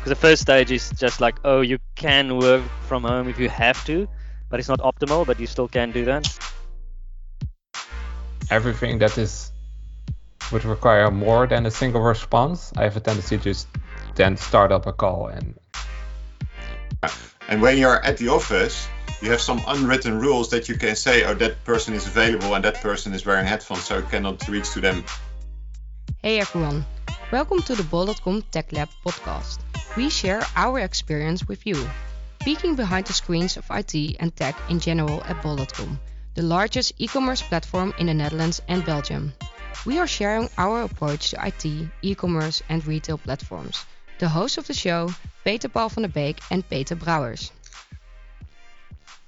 because the first stage is just like, oh, you can work from home if you have to, but it's not optimal, but you still can do that. Everything that is would require more than a single response, I have a tendency to just then start up a call and. And when you're at the office, you have some unwritten rules that you can say, oh, that person is available and that person is wearing headphones, so you cannot reach to them. Hey everyone, welcome to the Bol.com Tech Lab podcast. We share our experience with you, peeking behind the screens of IT and tech in general at Bol.com, the largest e-commerce platform in the Netherlands and Belgium. We are sharing our approach to IT, e-commerce and retail platforms. The hosts of the show, Peter Paul van der Beek and Peter Brouwers.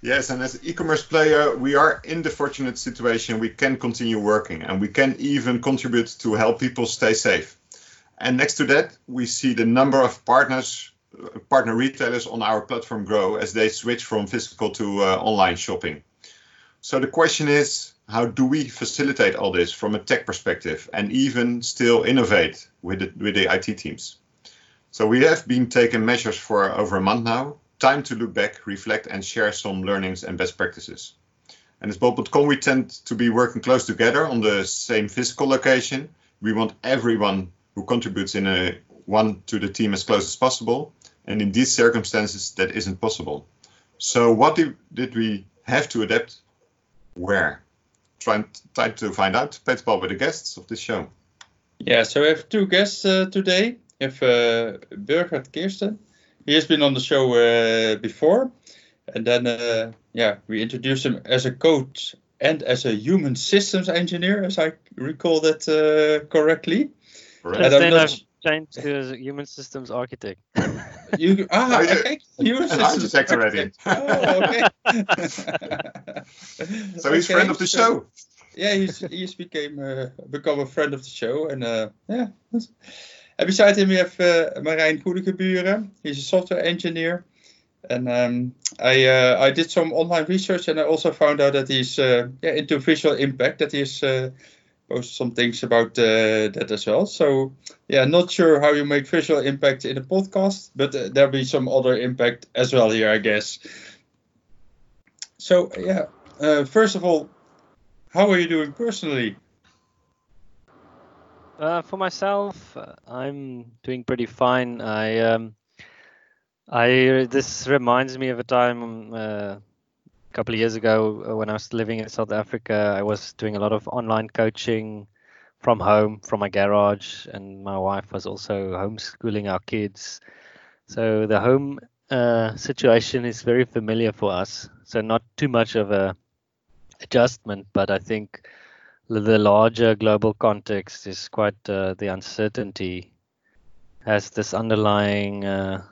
Yes, and as an e-commerce player, we are in the fortunate situation we can continue working and we can even contribute to help people stay safe. And next to that, we see the number of partners, partner retailers on our platform grow as they switch from physical to uh, online shopping. So the question is, how do we facilitate all this from a tech perspective and even still innovate with the, with the IT teams? So we have been taking measures for over a month now time to look back, reflect, and share some learnings and best practices. And as Bol.com, we tend to be working close together on the same physical location. We want everyone who contributes in a one to the team as close as possible. And in these circumstances, that isn't possible. So what did, did we have to adapt? Where? Trying try to find out. Peter Paul with the guests of this show. Yeah, so we have two guests uh, today. We have uh, Burkhard Kirsten he has been on the show uh, before, and then uh, yeah, we introduced him as a coach and as a human systems engineer, as I recall that uh, correctly. Right. And then I've changed to human systems architect. you ah okay, human systems architect already. oh, okay. so he's okay, friend of the so, show. Yeah, he's he's became uh, become a friend of the show, and uh, yeah. And beside him, we have uh, Marijn Goedegeburen. He's a software engineer. And um, I uh, I did some online research and I also found out that he's uh, yeah, into visual impact, that he's uh, posted some things about uh, that as well. So yeah, not sure how you make visual impact in a podcast, but uh, there'll be some other impact as well here, I guess. So yeah, uh, first of all, how are you doing personally? Uh, for myself, I'm doing pretty fine. I um, I this reminds me of a time uh, a couple of years ago uh, when I was living in South Africa. I was doing a lot of online coaching from home, from my garage, and my wife was also homeschooling our kids. So the home uh, situation is very familiar for us. So not too much of a adjustment, but I think the larger global context is quite uh, the uncertainty has this underlying uh,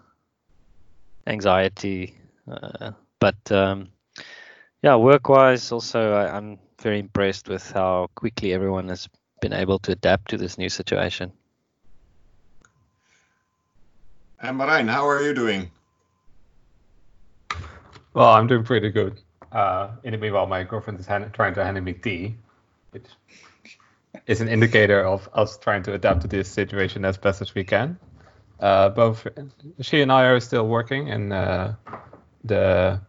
anxiety uh, but um, yeah work-wise also I, i'm very impressed with how quickly everyone has been able to adapt to this new situation. And Marijn, how are you doing? Well i'm doing pretty good. Uh, in the meanwhile my girlfriend is hand- trying to hand me tea which is an indicator of us trying to adapt to this situation as best as we can. Uh, both she and I are still working, and uh, the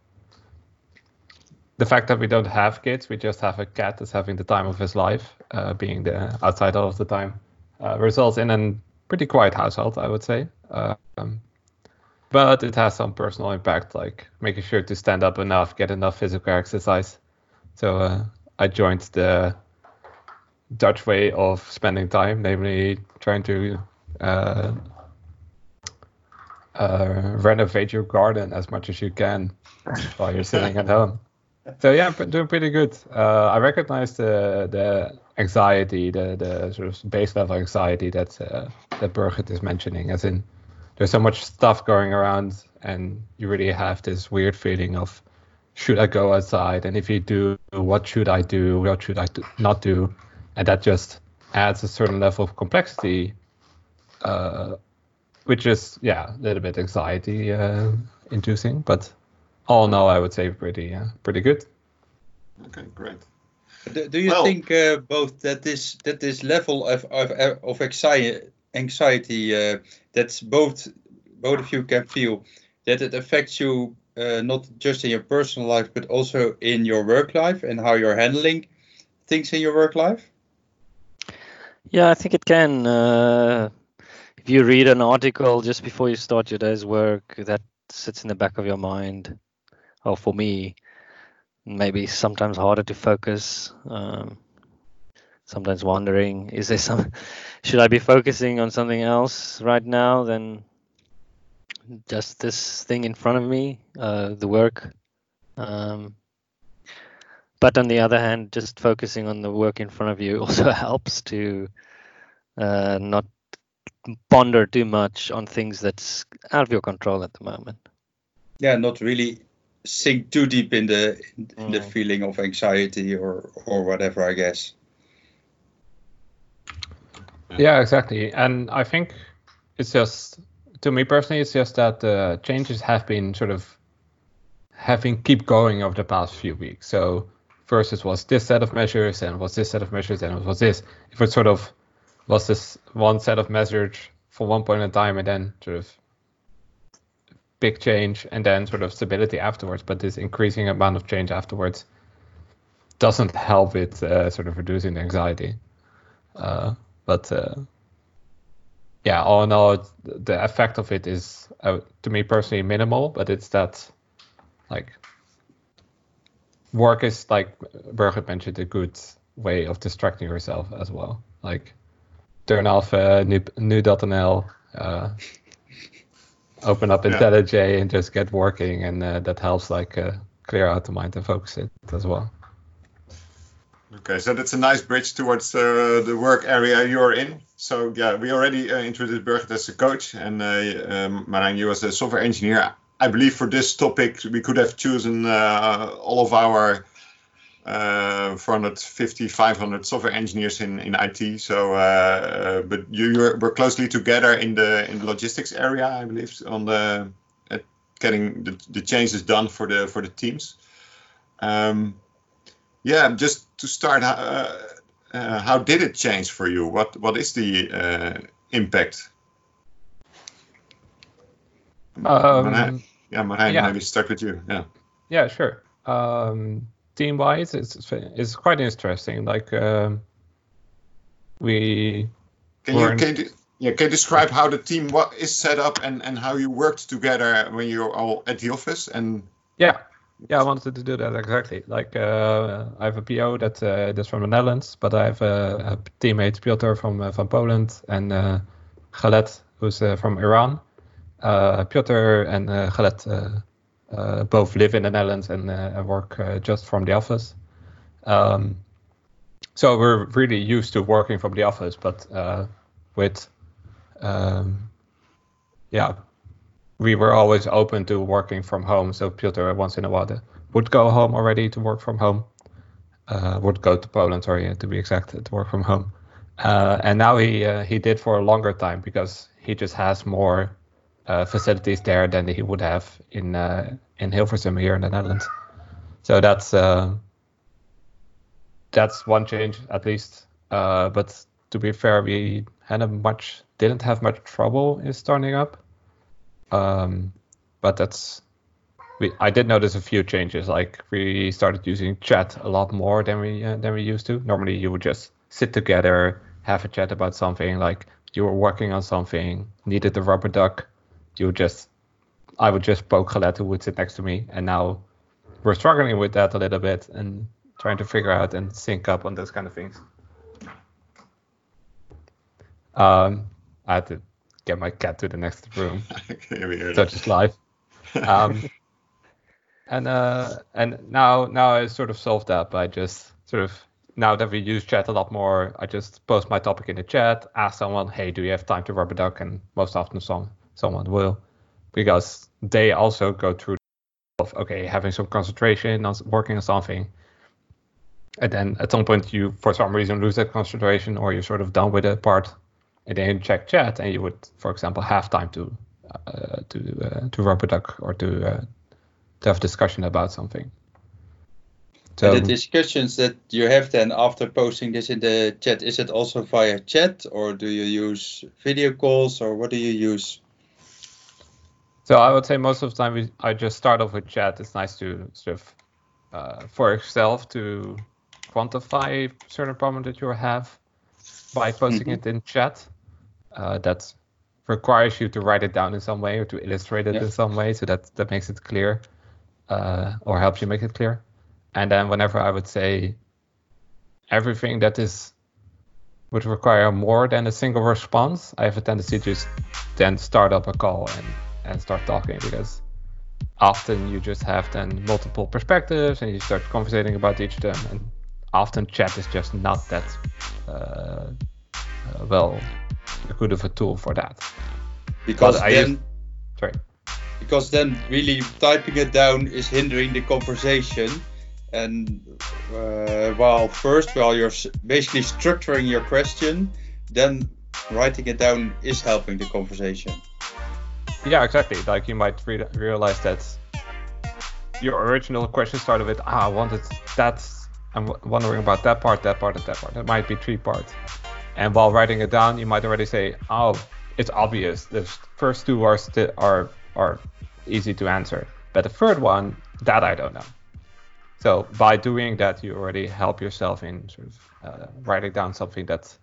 the fact that we don't have kids, we just have a cat that's having the time of his life, uh, being the outside all of the time, uh, results in a pretty quiet household, I would say. Um, but it has some personal impact, like making sure to stand up enough, get enough physical exercise. So uh, I joined the Dutch way of spending time, namely trying to uh, uh, renovate your garden as much as you can while you're sitting at home. So yeah, I'm doing pretty good. Uh, I recognize the the anxiety, the the sort of base level anxiety that uh, that Birgit is mentioning, as in there's so much stuff going around, and you really have this weird feeling of should I go outside, and if you do, what should I do, what should I do, not do, and that just adds a certain level of complexity, uh, which is yeah a little bit anxiety uh, inducing, but all in all, I would say pretty uh, pretty good. Okay, great. Do, do you well, think uh, both that this that this level of of, of anxiety, anxiety uh, that's both both of you can feel that it affects you uh, not just in your personal life but also in your work life and how you're handling things in your work life? Yeah, I think it can. Uh, if you read an article just before you start your day's work, that sits in the back of your mind. Or for me, maybe sometimes harder to focus. Um, sometimes wondering, is there some? Should I be focusing on something else right now than just this thing in front of me, uh, the work? Um, but on the other hand, just focusing on the work in front of you also helps to uh, not ponder too much on things that's out of your control at the moment. Yeah, not really sink too deep in the in the Mm. feeling of anxiety or or whatever. I guess. Yeah, exactly. And I think it's just, to me personally, it's just that the changes have been sort of having keep going over the past few weeks. So first it was this set of measures, and was this set of measures, and it was this. If it sort of was this one set of measures for one point in time, and then sort of big change, and then sort of stability afterwards. But this increasing amount of change afterwards doesn't help with uh, sort of reducing the anxiety. Uh, but uh, yeah, all in all, the effect of it is, uh, to me personally, minimal. But it's that, like, work is like Birgit mentioned, a good way of distracting yourself as well. Like, turn off uh, nu- nu.nl, open up Yeah. IntelliJ, and just get working, and uh, that helps like uh, clear out the mind and focus it as well. Okay, so that's a nice bridge towards uh, the work area you're in. So yeah, we already uh, introduced Birgit as a coach and uh, um, Marijn, you as a software engineer. I believe for this topic we could have chosen uh, all of our uh, 450, 500 software engineers in, in IT. So, uh, uh, but you you're, closely together in the in the logistics area, I believe, on the at getting the, the changes done for the for the teams. Um, yeah, just to start, uh, uh, how did it change for you? What what is the uh, impact? Marijn- Um, yeah, Marijn, yeah. maybe start with you. Yeah. Yeah, sure. Um, team wise, it's it's quite interesting. Like um, we Can you can you, yeah can you describe how the team what is set up and and how you worked together when you're all at the office and yeah yeah I wanted to do that exactly. Like uh, I have a PO that uh, that's from the Netherlands, but I have a, a teammate Piotr from uh, from Poland and uh, Khaled who's uh, from Iran. Uh, Piotr and uh, Khaled uh, both live in the Netherlands and uh, work uh, just from the office. Um, so we're really used to working from the office, but uh, with um, yeah, we were always open to working from home. So Piotr once in a while would go home already to work from home. Uh, would go to Poland, sorry, to be exact, to work from home. Uh, and now he uh, he did for a longer time because he just has more uh, facilities there than he would have in uh, in Hilversum here in the Netherlands. So that's uh, that's one change at least. Uh, but to be fair, we had a much didn't have much trouble in starting up. Um, but that's we I did notice a few changes. Like we started using chat a lot more than we uh, than we used to. Normally, you would just sit together, have a chat about something. Like you were working on something, needed a rubber duck, you just I would just poke Khaled who would sit next to me, and now we're struggling with that a little bit and trying to figure out and sync up on those kind of things. Um, I had to get my cat to the next room Here we hear such is life. Um, and uh, and now now I sort of solved that by just sort of now that we use chat a lot more, I just post my topic in the chat, ask someone, hey, do you have time to rubber duck? And most often some someone will, because they also go through of okay having some concentration on working on something. And then at some point you for some reason lose that concentration or you're sort of done with a part and then you check chat and you would for example have time to uh, to uh, to rubber duck or to uh, to have discussion about something. So the discussions that you have then after posting this in the chat, is it also via chat or do you use video calls or what do you use? So I would say most of the time we, I just start off with chat. It's nice to sort of uh, for yourself to quantify certain problem that you have by posting Mhm. it in chat. Uh, that requires you to write it down in some way or to illustrate it Yeah. in some way, so that that makes it clear uh, or helps you make it clear. And then whenever I would say everything that is would require more than a single response, I have a tendency to just then start up a call and, and start talking because often you just have then multiple perspectives and you start conversating about each of them and often chat is just not that uh, uh, well good of a tool for that. Because But then, used- Sorry. because then really typing it down is hindering the conversation. And uh, while first, while you're basically structuring your question, then writing it down is helping the conversation. Yeah, exactly. Like you might re- realize that your original question started with, ah, I wanted that. I'm wondering about that part, that part, and that part. It might be three parts. And while writing it down, you might already say, oh, it's obvious. The first two are are are easy to answer, but the third one, that I don't know. So by doing that, you already help yourself in sort of uh, writing down something that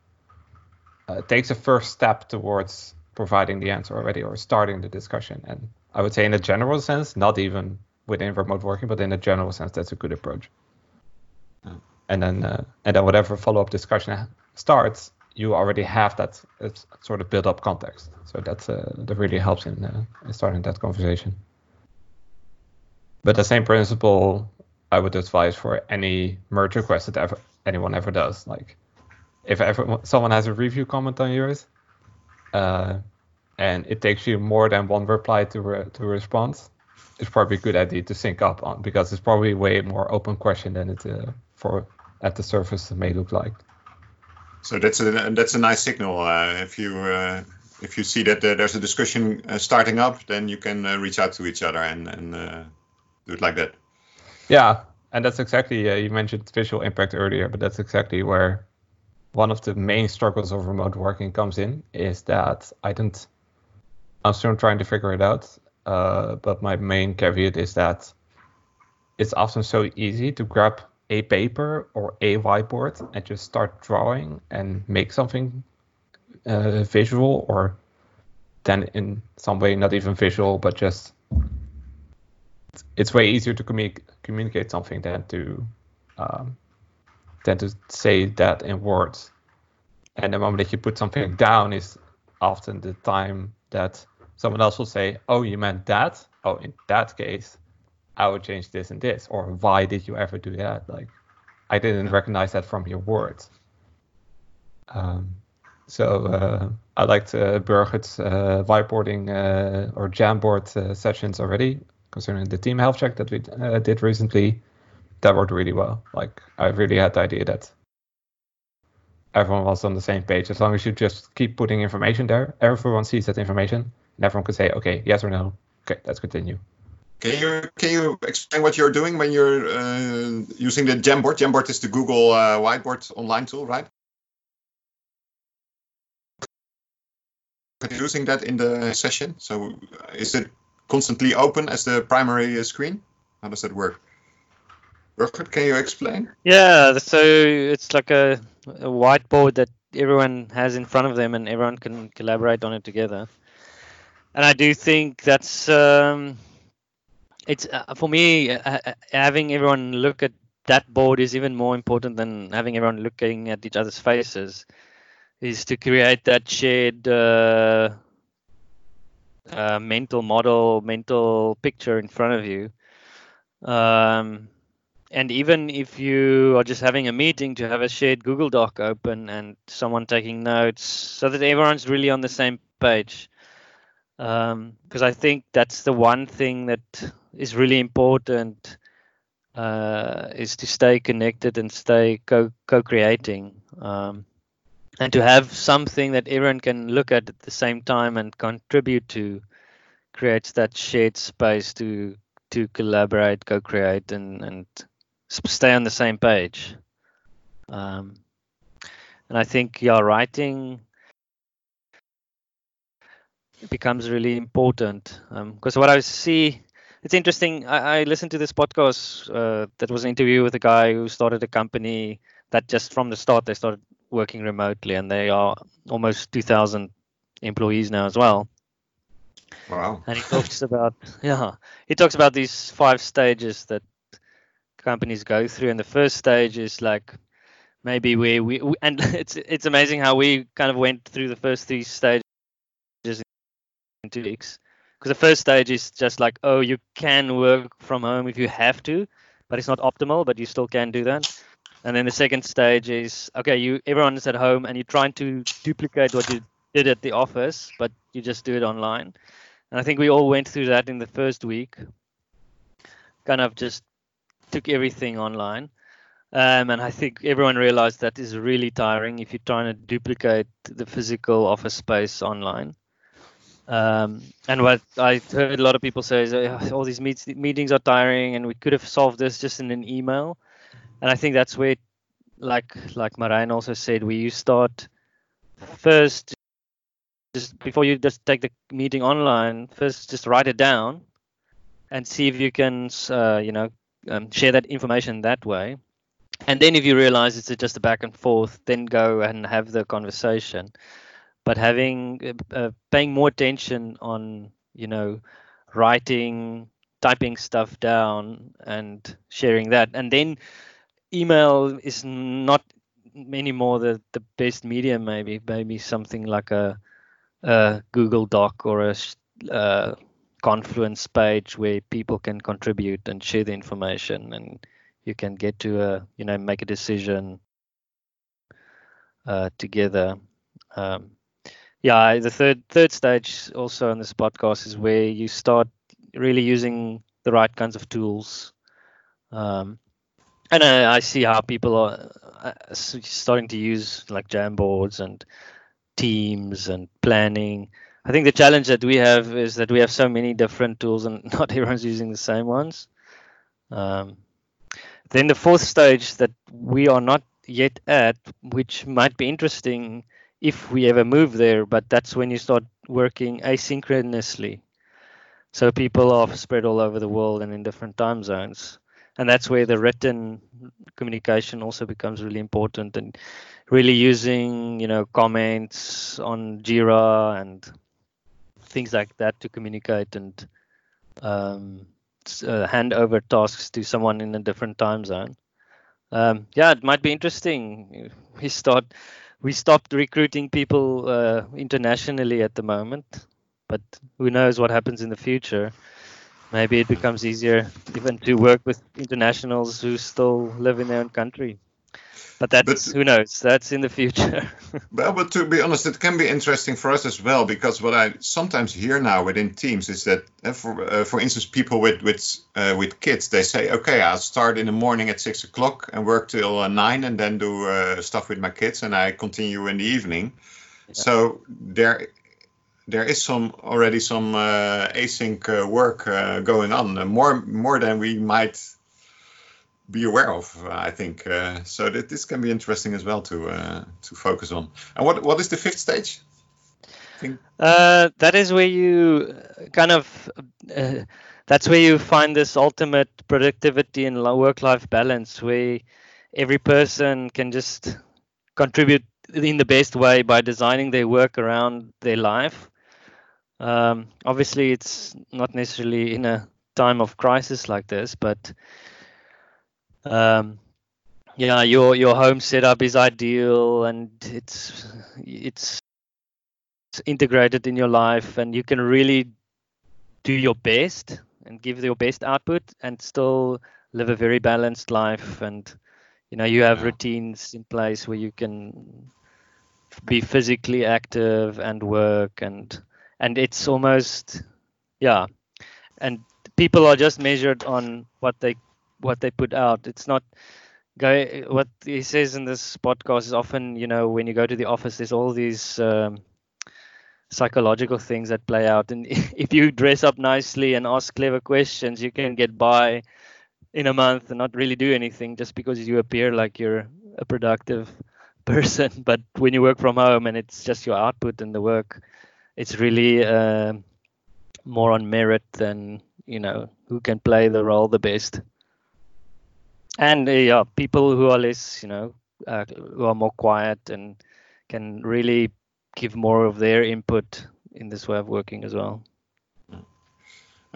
uh, takes a first step towards providing the answer already or starting the discussion. And I would say, in a general sense, not even within remote working, but in a general sense, that's a good approach. And then, uh, and then whatever follow-up discussion starts, you already have that uh, sort of built-up context. So that's uh, that really helps in, uh, in starting that conversation. But the same principle I would advise for any merge request that ever anyone ever does. Like, if ever someone has a review comment on yours, uh, and it takes you more than one reply to re- to respond, it's probably a good idea to sync up on because it's probably way more open question than it uh, for at the surface may look like. So that's a that's a nice signal. Uh, if you uh, if you see that uh, there's a discussion uh, starting up, then you can uh, reach out to each other and and uh, do it like that. Yeah, and that's exactly uh, you mentioned visual impact earlier, but that's exactly where one of the main struggles of remote working comes in is that I don't. I'm still trying to figure it out, uh, but my main caveat is that it's often so easy to grab a paper or a whiteboard and just start drawing and make something uh, visual, or then in some way not even visual, but just it's way easier to commu- communicate something than to um, than to say that in words. And the moment that you put something down is often the time that someone else will say, "Oh, you meant that? Oh, in that case, I would change this and this." Or why did you ever do that? Like, I didn't recognize that from your words. Um, so uh, I liked uh, Birgit's uh, whiteboarding uh, or Jamboard uh, sessions already concerning the team health check that we uh, did recently. That worked really well. Like I really had the idea that everyone was on the same page. As long as you just keep putting information there, everyone sees that information, and everyone can say, okay, yes or no. Okay, let's continue. Can you can you explain what you're doing when you're uh, using the Jamboard? Jamboard is the Google uh, whiteboard online tool, right? Using that in the session. So is it constantly open as the primary uh, screen? How does that work? Birgit, can you explain? Yeah, so it's like a, a whiteboard that everyone has in front of them and everyone can collaborate on it together. And I do think that's um, it's uh, for me uh, uh, having everyone look at that board is even more important than having everyone looking at each other's faces. Is to create that shared uh, uh, mental model, mental picture in front of you. Um, and even if you are just having a meeting to have a shared Google Doc open and someone taking notes so that everyone's really on the same page. Because um, I think that's the one thing that is really important uh, is to stay connected and stay co co-creating. Um, and to have something that everyone can look at at the same time and contribute to creates that shared space to to collaborate, co-create, and and stay on the same page. Um, and I think yeah, writing becomes really important. Because um, what I see, it's interesting. I, I listened to this podcast uh, that was an interview with a guy who started a company that just from the start they started working remotely, and they are almost 2,000 employees now as well. Wow. And he talks about yeah, he talks about these five stages that companies go through, and the first stage is like maybe we, we, we and it's it's amazing how we kind of went through the first three stages in two weeks. Because the first stage is just like oh you can work from home if you have to but it's not optimal but you still can do that. And then the second stage is okay you everyone is at home and you're trying to duplicate what you did at the office but you just do it online. And i think we all went through that in the first week kind of just took everything online um, and I think everyone realized that is really tiring if you're trying to duplicate the physical office space online. Um, and what I heard a lot of people say is oh, all these meet- meetings are tiring, and we could have solved this just in an email. And I think that's where, like like Marijn also said, where you start first, just before you just take the meeting online, first just write it down, and see if you can, uh, you know, um, share that information that way. And then if you realize it's just a back and forth then go and have the conversation. But having uh, uh, paying more attention on you know writing typing stuff down and sharing that. And then email is not anymore the the best medium maybe maybe something like a, a google doc or a uh, confluence page where people can contribute and share the information and you can get to a you know make a decision uh, together. Um, yeah, the third third stage also on this podcast is where you start really using the right kinds of tools. Um, and I, I, see how people are uh, starting to use like Jamboards and Teams and planning. I think the challenge that we have is that we have so many different tools and not everyone's using the same ones. Um, then the fourth stage that we are not yet at, which might be interesting if we ever move there, but that's when you start working asynchronously. So people are spread all over the world and in different time zones. And that's where the written communication also becomes really important and really using, you know, comments on Jira and things like that to communicate and um, uh, hand over tasks to someone in a different time zone. Um, yeah, it might be interesting. We start, we stopped recruiting people uh, internationally at the moment, but who knows what happens in the future? Maybe it becomes easier even to work with internationals who still live in their own country but that's but, who knows? That's in the future. Well but to be honest it can be interesting for us as well because what i sometimes hear now within teams is that uh, for uh, for instance people with with uh, with kids they say okay i'll start in the morning at six o'clock and work till uh, nine and then do uh, stuff with my kids and i continue in the evening. Yeah. so there there is some already some uh, async work going on. More more than we might be aware of. Uh, I think uh, so that this can be interesting as well to uh, to focus on. And what what is the fifth stage? Uh, that is where you kind of uh, that's where you find this ultimate productivity and work-life balance, where every person can just contribute in the best way by designing their work around their life. Um, obviously, it's not necessarily in a time of crisis like this, but um, yeah, your your home setup is ideal and it's it's integrated in your life, and you can really do your best and give your best output, and still live a very balanced life. And you know, you have routines in place where you can be physically active and work, and and it's almost yeah, and people are just measured on what they what they put out. It's not go what he says in this podcast is often you know when you go to the office there's all these um, psychological things that play out and if you dress up nicely and ask clever questions you can get by in a month and not really do anything just because you appear like you're a productive person but when you work from home and it's just your output and the work it's really uh, more on merit than you know who can play the role the best. And uh, yeah, people who are less, you know, uh, who are more quiet and can really give more of their input in this way of working as well.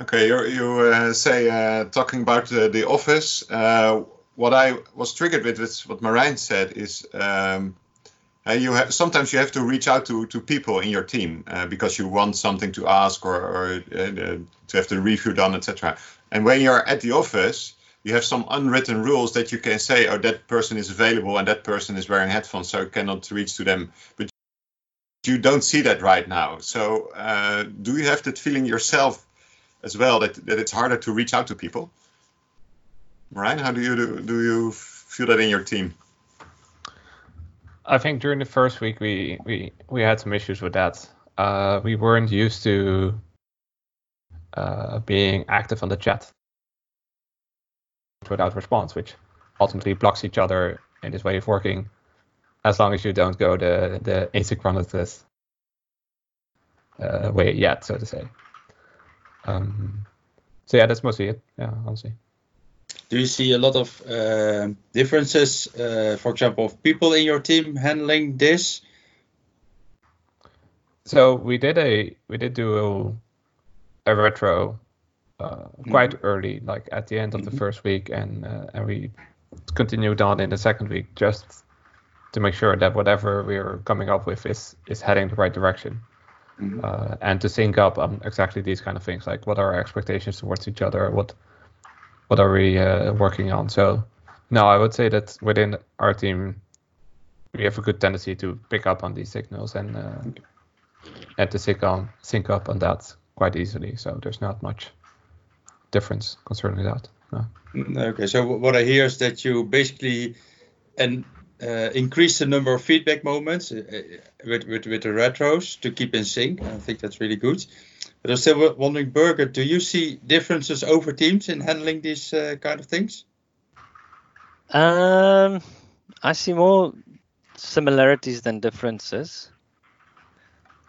Okay, you you uh, say uh, talking about the, office. Uh, what I was triggered with, with what Marijn said is um, uh, you have sometimes you have to reach out to, to people in your team because you want something to ask or, or to have the review done, etc. And when you're at the office, you have some unwritten rules that you can say, oh, that person is available and that person is wearing headphones, so I cannot reach to them. But you don't see that right now. So uh, do you have that feeling yourself as well that, that it's harder to reach out to people? Ryan, how do you do, do you feel that in your team? I think during the first week we we we had some issues with that. Uh, we weren't used to uh, being active on the chat without response, which ultimately blocks each other in this way of working. As long as you don't go the the asynchronous uh, way yet, so to say. Um, so yeah, that's mostly it. Yeah, honestly. Do you see a lot of uh, differences, uh, for example, of people in your team handling this? So we did a we did do a, a retro quite mm-hmm. early, like at the end of mm-hmm. the first week, and uh, and we continued on in the second week just to make sure that whatever we're coming up with is is heading the right direction. Mm-hmm. Uh, and to sync up on exactly these kind of things, like what are our expectations towards each other, what what are we uh, working on. So no, I would say that within our team, we have a good tendency to pick up on these signals and uh, and to sync on sync up on that quite easily. So there's not much difference concerning that. No. Mm, okay, so what I hear is that you basically and uh, increase the number of feedback moments uh, uh, with, with with the retros to keep in sync. I think that's really good. But I'm still wondering, Birger, do you see differences over teams in handling these uh, kind of things? Um, I see more similarities than differences.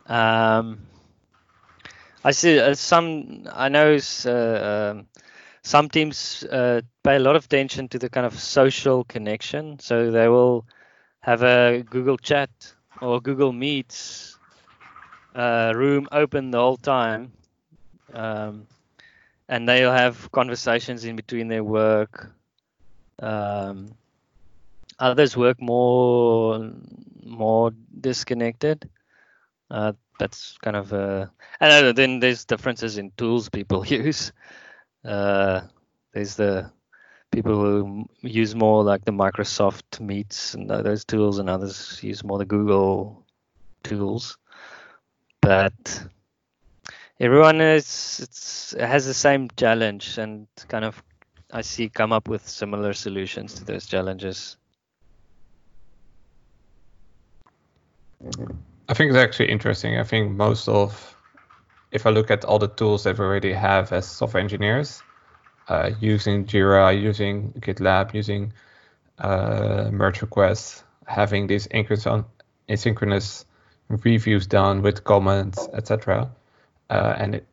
Um, I see uh, some. I know uh, um, some teams uh, pay a lot of attention to the kind of social connection, so they will have a Google Chat or Google Meets uh, room open the whole time, um, and they'll have conversations in between their work. Um, others work more more disconnected. Uh, that's kind of uh, and then there's differences in tools people use. Uh, there's the people who use more like the Microsoft Meets and those tools, and others use more the Google tools but everyone is it's has the same challenge and kind of I see come up with similar solutions to those challenges. I think it's actually interesting. I think most of, if I look at all the tools that we already have as software engineers, uh, using Jira, using GitLab, using uh, merge requests, having these asynchronous reviews done with comments, etc. Uh, and it,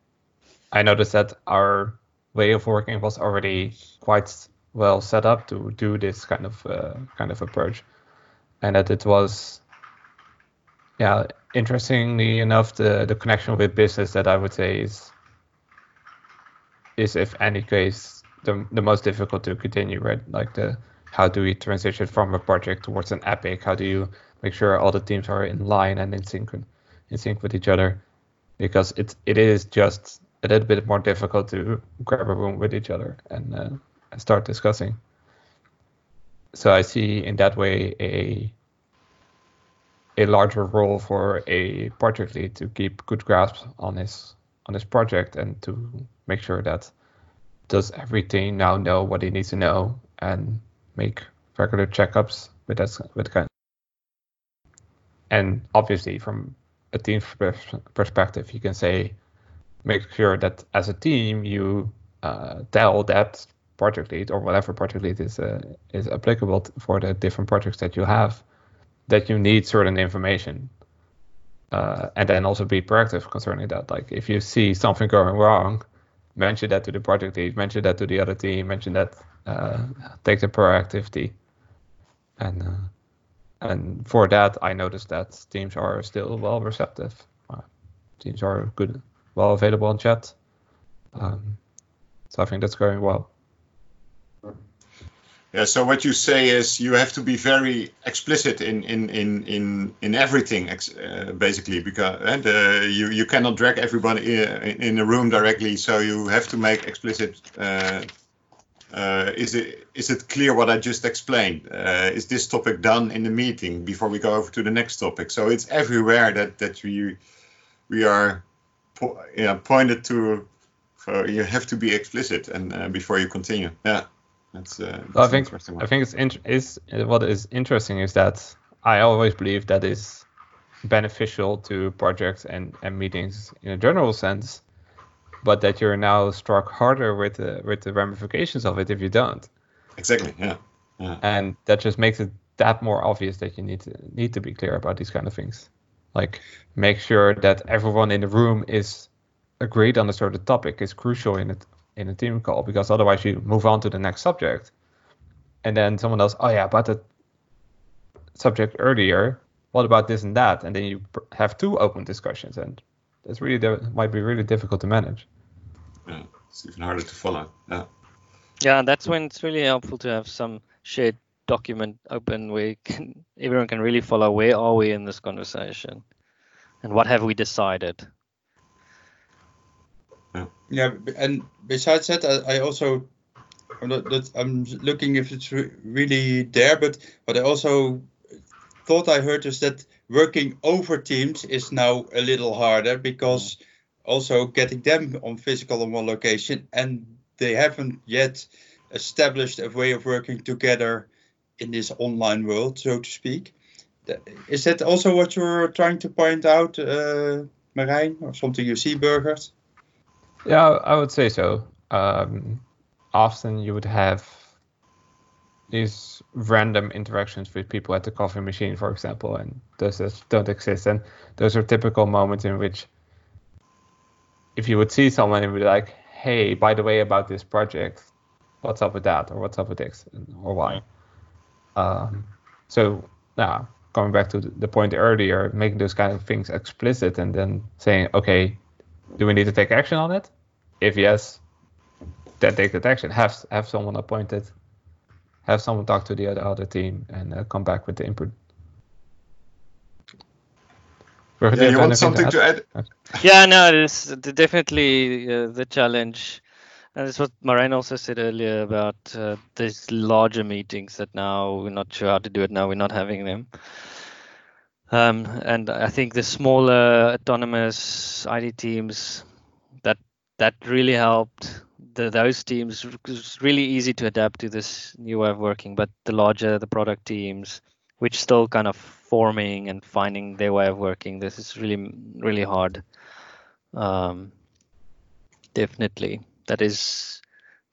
I noticed that our way of working was already quite well set up to do this kind of uh, kind of approach, and that it was, yeah, interestingly enough, the the connection with business that I would say is is if any case the the most difficult to continue, right? Like the how do we transition from a project towards an epic? How do you make sure all the teams are in line and in sync in sync with each other because it it is just a little bit more difficult to grab a room with each other and, uh, and start discussing. So I see in that way a a larger role for a project lead to keep good grasp on his on his project and to make sure that does everything now know what he needs to know and make regular checkups with that with kind and obviously, from a team perspective, you can say, make sure that as a team you uh, tell that project lead or whatever project lead is uh, is applicable for the different projects that you have that you need certain information uh, and then also be proactive concerning that. Like if you see something going wrong, mention that to the project lead, mention that to the other team, mention that, uh, take the proactivity, and uh, and for that I noticed that teams are still well receptive. Uh, teams are good, well available on chat. Um, so I think that's going well. Yeah. So what you say is you have to be very explicit in in in in in everything, uh, basically, because and uh, you you cannot drag everybody in, in a room directly. So you have to make explicit. Uh, uh, is it is it clear what I just explained? Uh, is this topic done in the meeting before we go over to the next topic? So it's everywhere that that we we are po yeah, pointed to. You have to be explicit and uh, before you continue. Yeah. That's, uh, that's I think I think it's int- is what is interesting is that I always believe that is beneficial to projects and, and meetings in a general sense, but that you're now struck harder with the with the ramifications of it if you don't. Exactly. Yeah. yeah. And that just makes it that more obvious that you need to need to be clear about these kind of things. Like make sure that everyone in the room is agreed on a certain topic is crucial in it in a team call because otherwise you move on to the next subject. And then someone else oh yeah about the subject earlier what about this and that? And then you have two open discussions and that's really that might be really difficult to manage. Yeah it's even harder to follow yeah. Yeah that's when it's really helpful to have some shared document open where can, everyone can really follow where are we in this conversation? And what have we decided yeah, and besides that, I, I also I'm, looking if it's re really there, but what I also thought I heard is that working over teams is now a little harder because also getting them on physical on one location and they haven't yet established a way of working together in this online world, so to speak. Is that also what you're trying to point out, uh, Marijn, or something you see, Burgers? Yeah, I would say so. Um, often you would have these random interactions with people at the coffee machine, for example, and those just don't exist. And those are typical moments in which, if you would see someone and be like, "Hey, by the way, about this project, what's up with that, or what's up with this, or why?" Um, so now, coming back to the point earlier, making those kind of things explicit, and then saying, "Okay, do we need to take action on it? If yes, then take that action. Have have someone appointed. Have someone talk to the other other team and uh, come back with the input. Yeah, you want something to add? To add? yeah, no, it's definitely uh, the challenge. And it's what Marijn also said earlier about uh, these larger meetings that now we're not sure how to do it now, we're not having them. Um, and I think the smaller autonomous IT teams that that really helped the, those teams. Was really easy to adapt to this new way of working. But the larger the product teams, which still kind of forming and finding their way of working, this is really really hard. Um, definitely, that is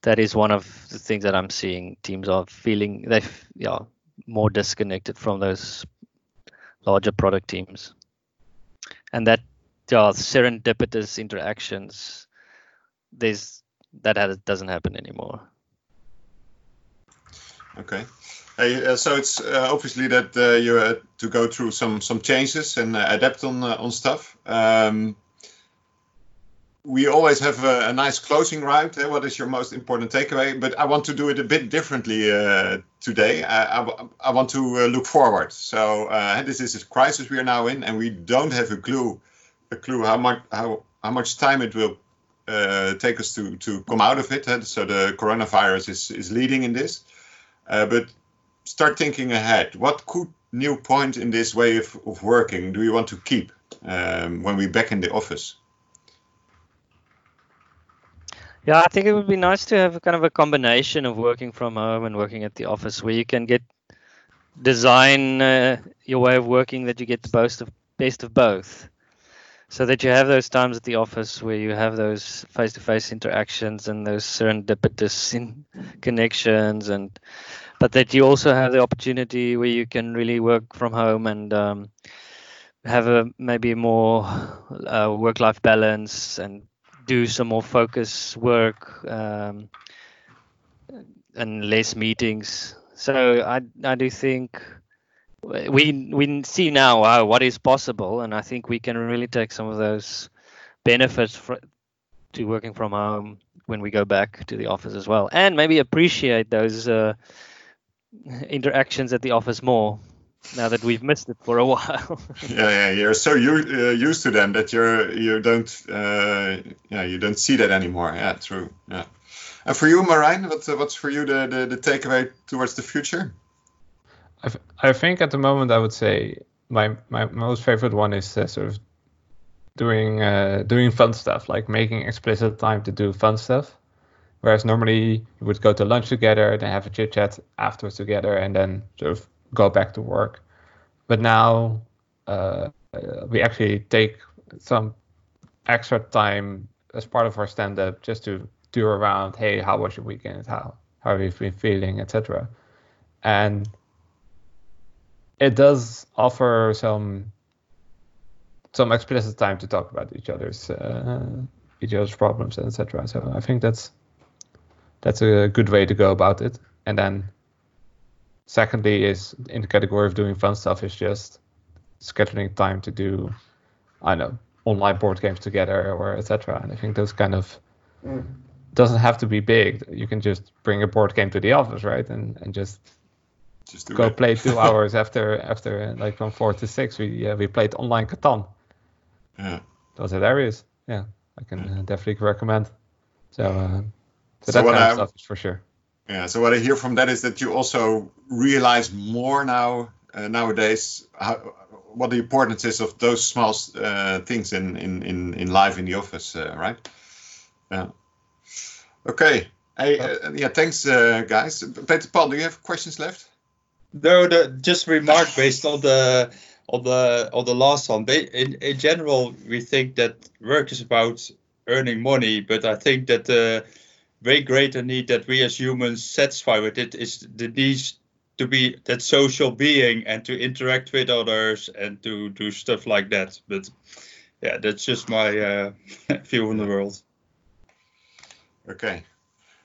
that is one of the things that I'm seeing. Teams are feeling they yeah more disconnected from those larger product teams. And that serendipitous interactions, there's that has, doesn't happen anymore. Okay. Hey, uh, so it's uh, obviously that uh, you had to go through some some changes and uh, adapt on uh, on stuff. Um, we always have a, a nice closing round. Eh? What is your most important takeaway? But I want to do it a bit differently uh, today. I, I, I, want to uh, look forward. So uh, this is a crisis we are now in, and we don't have a clue, a clue how much how how much time it will uh, take us to to come out of it. Eh? So the coronavirus is is leading in this, uh, but start thinking ahead. What could new point in this way of, of working do we want to keep um, when we're back in the office? Yeah, I think it would be nice to have kind of a combination of working from home and working at the office where you can get design uh, your way of working that you get the best of best of both. So that you have those times at the office where you have those face-to-face interactions and those serendipitous in connections, and but that you also have the opportunity where you can really work from home and um, have a maybe more uh, work-life balance and do some more focus work um, and less meetings. So I I do think we we see now uh, what is possible, and I think we can really take some of those benefits for, to working from home when we go back to the office as well, and maybe appreciate those uh, interactions at the office more now that we've missed it for a while. yeah, yeah, you're so u- uh, used to them that you're you don't uh, yeah you don't see that anymore. Yeah, true. Yeah. And for you, Marijn, what, what's for you the, the, the takeaway towards the future? I, I think at the moment I would say my my most favorite one is uh, sort of doing uh, doing fun stuff, like making explicit time to do fun stuff. Whereas normally you would go to lunch together, then have a chit chat afterwards together, and then sort of go back to work. But now uh, we actually take some extra time as part of our stand up just to do around, hey, how was your weekend? How how have you been feeling, etc. And it does offer some some explicit time to talk about each other's uh, each other's problems, etc. So I think that's that's a good way to go about it. And then secondly is in the category of doing fun stuff is just scheduling time to do I know online board games together or etc. And I think those kind of mm. doesn't have to be big. You can just bring a board game to the office, right? And and just just go it. play two hours after after like from four to six. We uh, we played online Catan. Yeah, those are areas. Yeah, I can yeah. Uh, definitely recommend. So, uh, so, so that kind of stuff is for sure. Yeah. So what I hear from that is that you also realize more now uh, nowadays how, what the importance is of those small uh, things in, in, in, in life in the office, uh, right? Yeah. Okay. Hey, uh, yeah. Thanks, uh, guys. Peter Paul, do you have questions left? No, the, just remark based on the on the on the last one. In in general, we think that work is about earning money, but I think that the way greater need that we as humans satisfy with it is the need to be that social being and to interact with others and to do stuff like that. But yeah, that's just my uh, view on the world. Okay.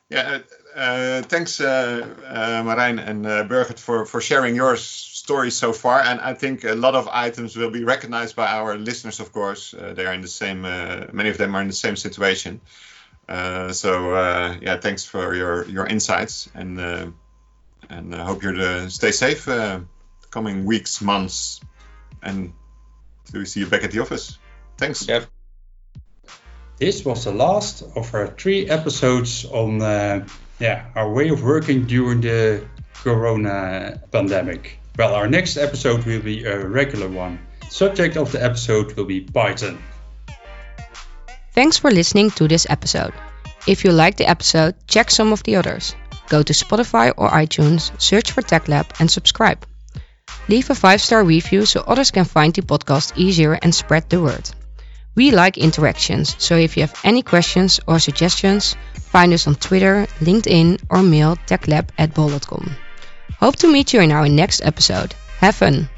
Yeah, uh, uh, thanks, uh, uh, Marijn and uh, Birgit, for, for sharing your story so far. And I think a lot of items will be recognized by our listeners, of course. Uh, they are in the same, uh, many of them are in the same situation. Uh, so uh, yeah, thanks for your your insights and uh, and I hope you're stay safe uh coming weeks, months, and we see you back at the office. Thanks. Yeah. This was the last of our three episodes on uh, yeah our way of working during the corona pandemic. Well, our next episode will be a regular one. Subject of the episode will be Python. Thanks for listening to this episode. If you like the episode, check some of the others. Go to Spotify or iTunes, search for Tech Lab, and subscribe. Leave a 5 star review so others can find the podcast easier and spread the word. We like interactions, so if you have any questions or suggestions, find us on Twitter, LinkedIn, or mail techlab at bol.com. Hope to meet you in our next episode. Have fun!